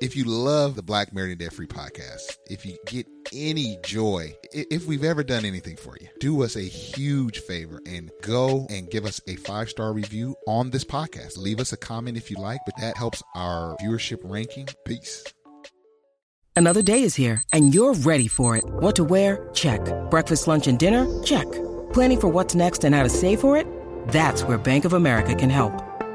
If you love the Black Married and Debt Free podcast, if you get any joy, if we've ever done anything for you, do us a huge favor and go and give us a five star review on this podcast. Leave us a comment if you like, but that helps our viewership ranking. Peace. Another day is here and you're ready for it. What to wear? Check. Breakfast, lunch, and dinner? Check. Planning for what's next and how to save for it? That's where Bank of America can help.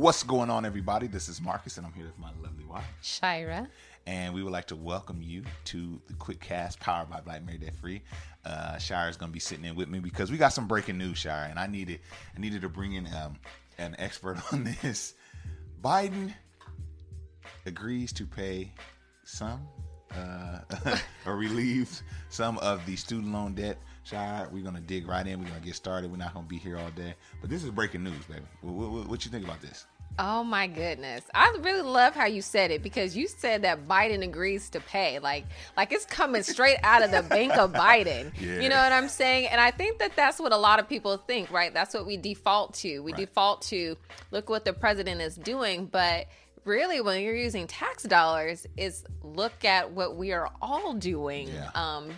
What's going on, everybody? This is Marcus, and I'm here with my lovely wife, Shira. And we would like to welcome you to the Quick Cast powered by Black Married Debt Free. Uh, Shire is going to be sitting in with me because we got some breaking news, Shire, and I needed I needed to bring in um, an expert on this. Biden agrees to pay some uh, or relieve some of the student loan debt. We're gonna dig right in. We're gonna get started. We're not gonna be here all day, but this is breaking news, baby. What, what, what you think about this? Oh my goodness. I really love how you said it because you said that Biden agrees to pay. Like like it's coming straight out of the bank of Biden. Yeah. You know what I'm saying? And I think that that's what a lot of people think, right? That's what we default to. We right. default to look what the president is doing, but really when you're using tax dollars is look at what we are all doing. Yeah. Um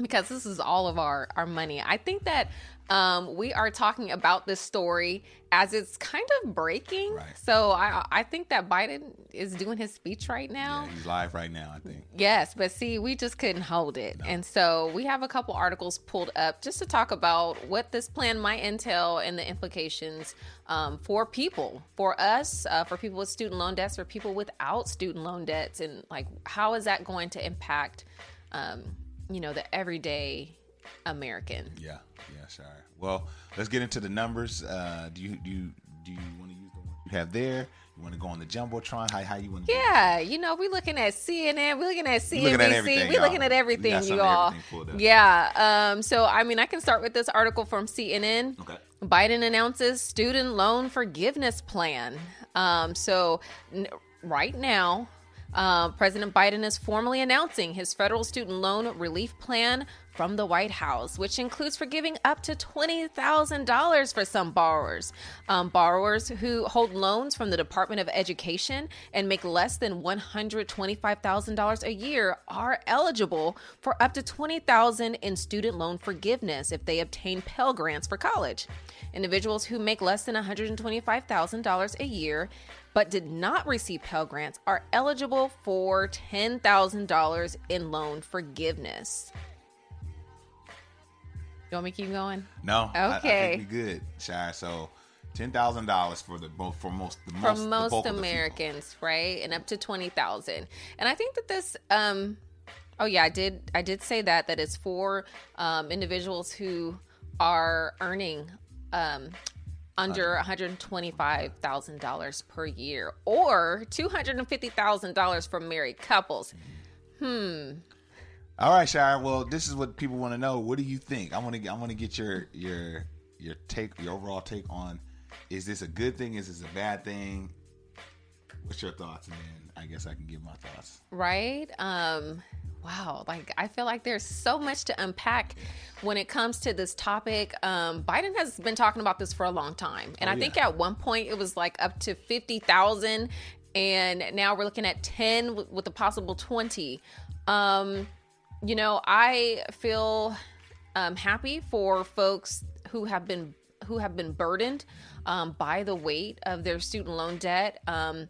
because this is all of our our money. I think that um, we are talking about this story as it's kind of breaking. Right. So I I think that Biden is doing his speech right now. Yeah, he's live right now, I think. Yes, but see, we just couldn't hold it. No. And so we have a couple articles pulled up just to talk about what this plan might entail and the implications um, for people, for us, uh, for people with student loan debts, for people without student loan debts, and like how is that going to impact, um, you know, the everyday American? Yeah, yeah, sure. Well, let's get into the numbers. Uh, do you do you do you want to use the one you have there? You want to go on the jumbotron? How how you want? to Yeah, you know, we're looking at CNN, we're looking at CNBC, we're looking at everything, we're looking at everything you all. Yeah. Um. So I mean, I can start with this article from CNN. Okay. Biden announces student loan forgiveness plan. Um. So n- right now. Uh, President Biden is formally announcing his federal student loan relief plan from the White House, which includes forgiving up to $20,000 for some borrowers. Um, borrowers who hold loans from the Department of Education and make less than $125,000 a year are eligible for up to $20,000 in student loan forgiveness if they obtain Pell Grants for college. Individuals who make less than $125,000 a year but did not receive Pell Grants are eligible for $10,000 in loan forgiveness. You want me to keep going? No. Okay. I, I we good, Shire. So ten thousand dollars for the both for most the most for most Americans, right? And up to twenty thousand. And I think that this um oh yeah, I did I did say that that it's for um individuals who are earning um under $125,000 per year or $250,000 for married couples. Hmm. All right, Shire. Well, this is what people want to know. What do you think? I want to. I want to get your your your take, your overall take on. Is this a good thing? Is this a bad thing? What's your thoughts? And then I guess I can give my thoughts. Right. Um. wow, like I feel like there's so much to unpack when it comes to this topic. Um, Biden has been talking about this for a long time, and oh, I think at one point it was like up to fifty thousand, and now we're looking at ten with a possible twenty. Um, you know, I feel um, happy for folks who have been who have been burdened um, by the weight of their student loan debt. Um,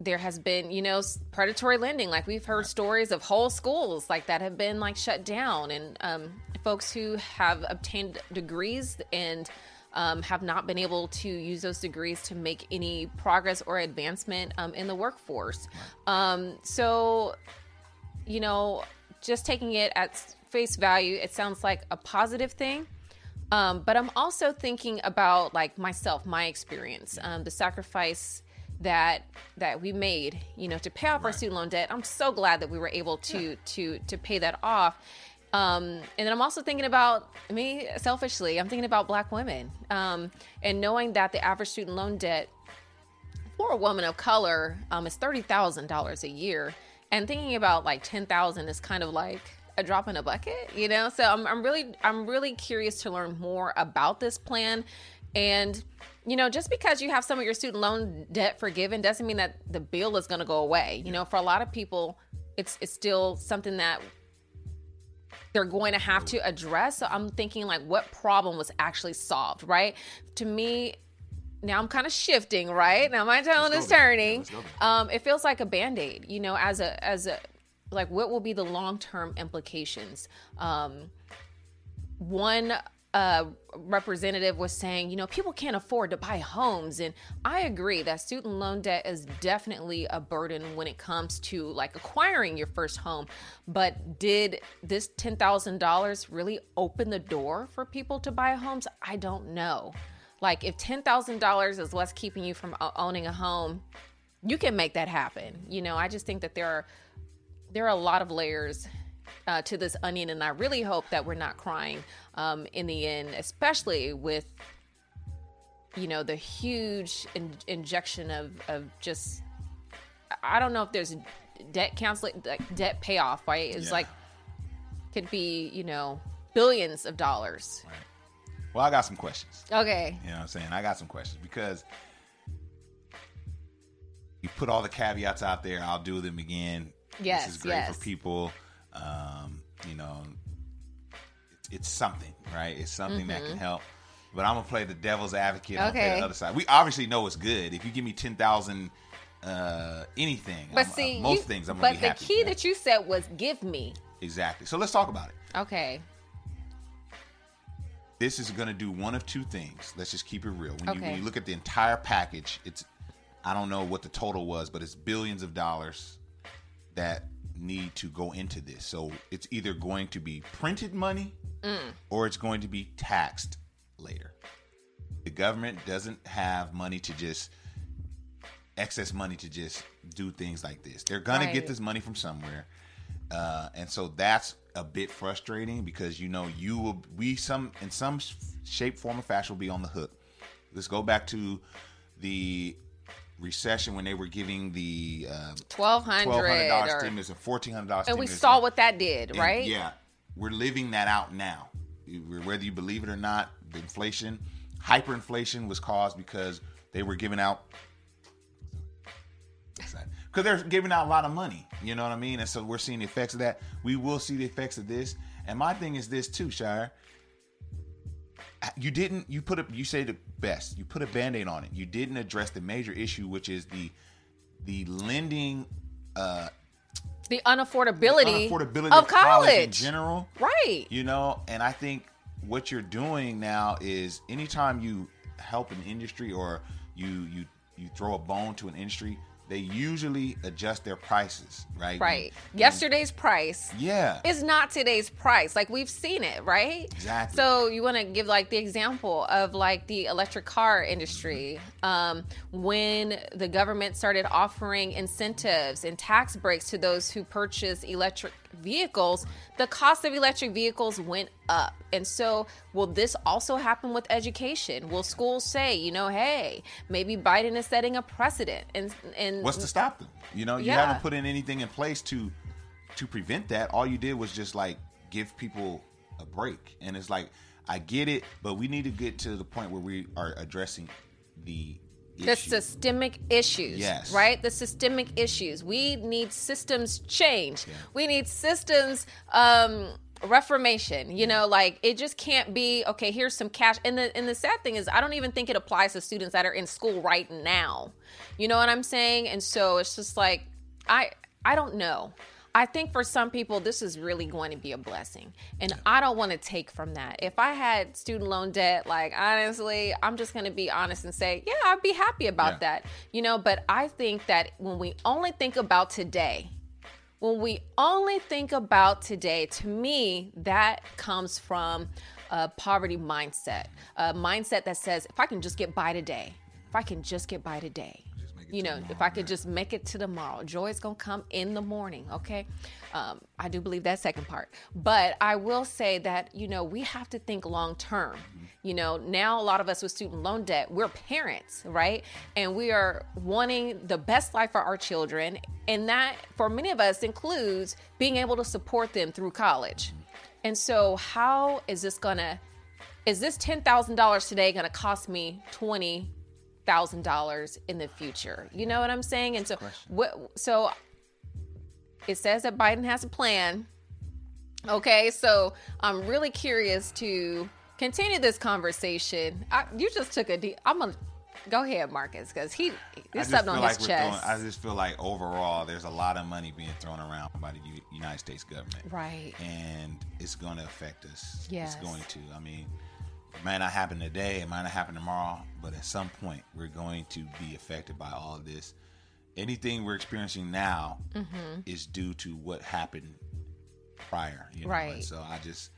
there has been, you know, predatory lending. Like we've heard stories of whole schools like that have been like shut down, and um, folks who have obtained degrees and um, have not been able to use those degrees to make any progress or advancement um, in the workforce. Um, so, you know, just taking it at face value, it sounds like a positive thing. Um, but I'm also thinking about like myself, my experience, um, the sacrifice that that we made, you know, to pay off right. our student loan debt. I'm so glad that we were able to yeah. to to pay that off. Um, and then I'm also thinking about me selfishly. I'm thinking about Black women, um, and knowing that the average student loan debt for a woman of color um, is thirty thousand dollars a year, and thinking about like ten thousand is kind of like a drop in a bucket, you know. So I'm, I'm really I'm really curious to learn more about this plan, and you know, just because you have some of your student loan debt forgiven doesn't mean that the bill is going to go away. You know, for a lot of people, it's it's still something that they're going to have to address. So I'm thinking like what problem was actually solved, right? To me, now I'm kind of shifting, right? Now my tone is turning. Um, it feels like a band-aid, you know, as a as a like what will be the long-term implications? Um, one uh, representative was saying, you know, people can't afford to buy homes. And I agree that student loan debt is definitely a burden when it comes to like acquiring your first home. But did this $10,000 really open the door for people to buy homes? I don't know. Like, if $10,000 is what's keeping you from owning a home, you can make that happen. You know, I just think that there are there are a lot of layers uh, to this onion, and I really hope that we're not crying um, in the end, especially with you know the huge in- injection of of just I don't know if there's debt counseling, like debt payoff, right? It's yeah. like could be you know billions of dollars. Right. Well, I got some questions. Okay. You know what I'm saying? I got some questions because you put all the caveats out there. I'll do them again. Yes. This is great yes. for people. Um, you know, it's, it's, something, right? It's something mm-hmm. that can mm-hmm. help. But I'm gonna play the devil's advocate. I'm okay. the other side. We obviously know it's good. If you give me ten thousand, uh, anything, but I'm, see, uh, most you, things I'm gonna be happy. But the key that you said was give me. Exactly. So let's talk about it. Okay. This is going to do one of two things. Let's just keep it real. When, okay. you, when you look at the entire package, it's I don't know what the total was, but it's billions of dollars that need to go into this. So it's either going to be printed money mm. or it's going to be taxed later. The government doesn't have money to just excess money to just do things like this. They're gonna get this money from somewhere, uh, and so that's a bit frustrating because you know you will we some in some shape, form, or fashion will be on the hook. Let's go back to the recession when they were giving the uh, twelve hundred dollars stimulus and fourteen hundred dollars, and we saw what that did, and right? Yeah, we're living that out now. Whether you believe it or not, the inflation, hyperinflation, was caused because they were giving out because they're giving out a lot of money. You know what I mean? And so we're seeing the effects of that. We will see the effects of this. And my thing is this too, Shire you didn't you put a you say the best you put a band-aid on it you didn't address the major issue which is the the lending uh the unaffordability, the unaffordability of, of college. college in general right you know and i think what you're doing now is anytime you help an industry or you you you throw a bone to an industry they usually adjust their prices, right? Right. And, Yesterday's price yeah. is not today's price. Like we've seen it, right? Exactly. So you want to give like the example of like the electric car industry. Um, when the government started offering incentives and tax breaks to those who purchase electric vehicles, the cost of electric vehicles went up. And so, will this also happen with education? Will schools say, you know, hey, maybe Biden is setting a precedent? And, and what's to stop them? You know, you yeah. haven't put in anything in place to to prevent that, all you did was just like give people a break. And it's like I get it, but we need to get to the point where we are addressing the the systemic issues. Yes. Right? The systemic issues. We need systems change. Yeah. We need systems um reformation you know like it just can't be okay here's some cash and the and the sad thing is i don't even think it applies to students that are in school right now you know what i'm saying and so it's just like i i don't know I think for some people, this is really going to be a blessing. And I don't want to take from that. If I had student loan debt, like honestly, I'm just going to be honest and say, yeah, I'd be happy about yeah. that. You know, but I think that when we only think about today, when we only think about today, to me, that comes from a poverty mindset, a mindset that says, if I can just get by today, if I can just get by today, you know, if I could just make it to tomorrow, joy is gonna come in the morning. Okay, um, I do believe that second part, but I will say that you know we have to think long term. You know, now a lot of us with student loan debt, we're parents, right? And we are wanting the best life for our children, and that for many of us includes being able to support them through college. And so, how is this gonna? Is this ten thousand dollars today going to cost me twenty thousand dollars in the future. You know what I'm saying? And so what so it says that Biden has a plan. Okay, so I'm really curious to continue this conversation. I, you just took a deep. I'm gonna go ahead, Marcus, because he there's something on like his chest. Throwing, I just feel like overall, there's a lot of money being thrown around by the U- United States government, right? And it's going to affect us. Yes. it's going to. I mean, it might not happen today, it might not happen tomorrow, but at some point we're going to be affected by all of this. Anything we're experiencing now mm-hmm. is due to what happened prior. You know? Right. And so I just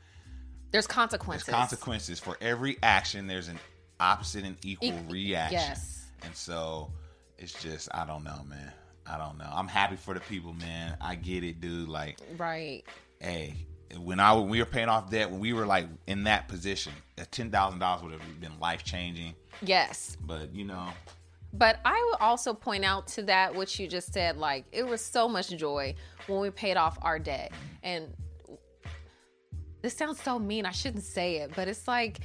there's consequences. There's consequences for every action. There's an opposite and equal e- reaction. Yes. And so it's just I don't know, man. I don't know. I'm happy for the people, man. I get it, dude. Like, right. Hey, when I when we were paying off debt, when we were like in that position, ten thousand dollars would have been life changing. Yes. But you know. But I would also point out to that what you just said, like it was so much joy when we paid off our debt. And this sounds so mean. I shouldn't say it, but it's like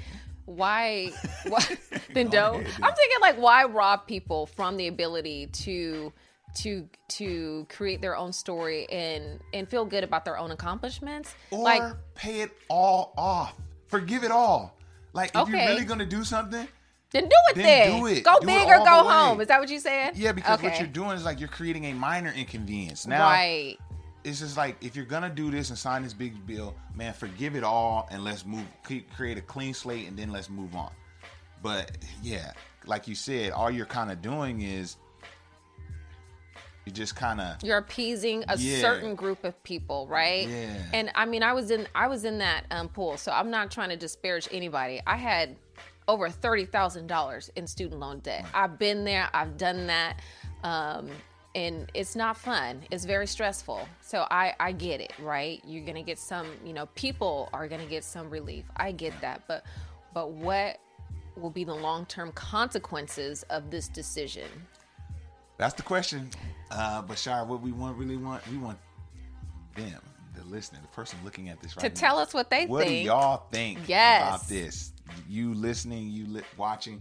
why why then don't I'm thinking like why rob people from the ability to to to create their own story and and feel good about their own accomplishments. Or like pay it all off. Forgive it all. Like if okay. you're really gonna do something then do it then, then. do it. Go do big it or go home. Is that what you said yeah because okay. what you're doing is like you're creating a minor inconvenience. Now right. it's just like if you're gonna do this and sign this big bill man forgive it all and let's move create a clean slate and then let's move on. But yeah like you said all you're kind of doing is you just kind of you're appeasing a yeah. certain group of people right? Yeah. And i mean i was in i was in that um, pool so i'm not trying to disparage anybody. I had over $30000 in student loan debt. Right. i've been there i've done that um, and it's not fun. It's very stressful. So i i get it right? You're gonna get some you know people are gonna get some relief. I get that but but what will be the long-term consequences of this decision? That's the question. Uh, but Shire, what we want really want, we want them, the listener, the person looking at this right to now, tell us what they what think. What do y'all think yes. about this? You listening, you li- watching.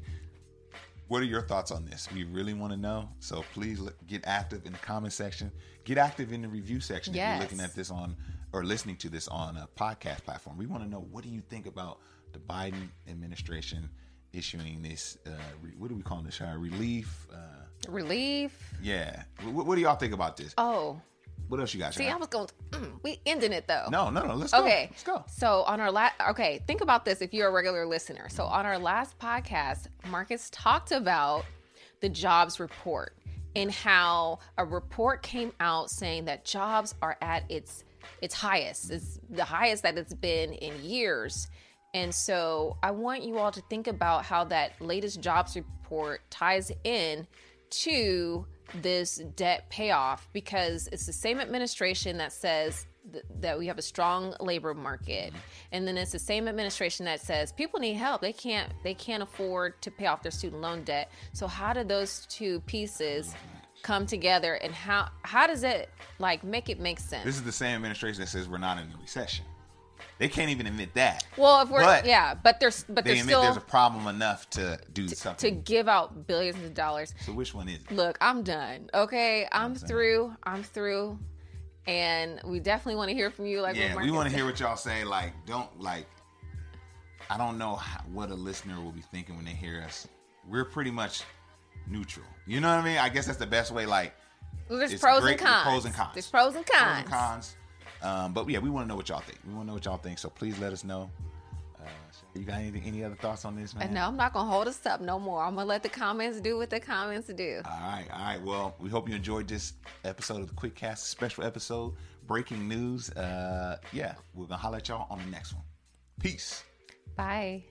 What are your thoughts on this? We really want to know. So please look, get active in the comment section. Get active in the review section yes. if you're looking at this on or listening to this on a podcast platform. We want to know what do you think about the Biden administration issuing this? Uh, re- what do we call this? Shire relief. Uh, Relief. Yeah. What, what, do y'all think about this? Oh. What else you got? See, I was going. Mm, we ending it though. No, no, no. Let's go. Okay, let's go. So on our last, okay, think about this. If you're a regular listener, so on our last podcast, Marcus talked about the jobs report and how a report came out saying that jobs are at its its highest. It's the highest that it's been in years. And so I want you all to think about how that latest jobs report ties in to this debt payoff because it's the same administration that says th- that we have a strong labor market and then it's the same administration that says people need help they can't they can't afford to pay off their student loan debt so how do those two pieces come together and how how does it like make it make sense? This is the same administration that says we're not in a recession. They can't even admit that. Well, if we're but yeah, but there's but they there's admit still there's a problem enough to do to, something to give out billions of dollars. So which one is it? Look, I'm done. Okay, I'm through. I'm through, and we definitely want to hear from you. Like, yeah, we want to hear what y'all say. Like, don't like. I don't know how, what a listener will be thinking when they hear us. We're pretty much neutral. You know what I mean? I guess that's the best way. Like, well, there's pros great, and cons. Pros and cons. There's pros and cons. Pros and cons. Um, but yeah, we want to know what y'all think. We want to know what y'all think. So please let us know. Uh, you got anything, any other thoughts on this, man? No, I'm not gonna hold us up no more. I'm gonna let the comments do what the comments do. All right, all right. Well, we hope you enjoyed this episode of the Quick Cast, special episode, breaking news. Uh, yeah, we're gonna holler at y'all on the next one. Peace. Bye.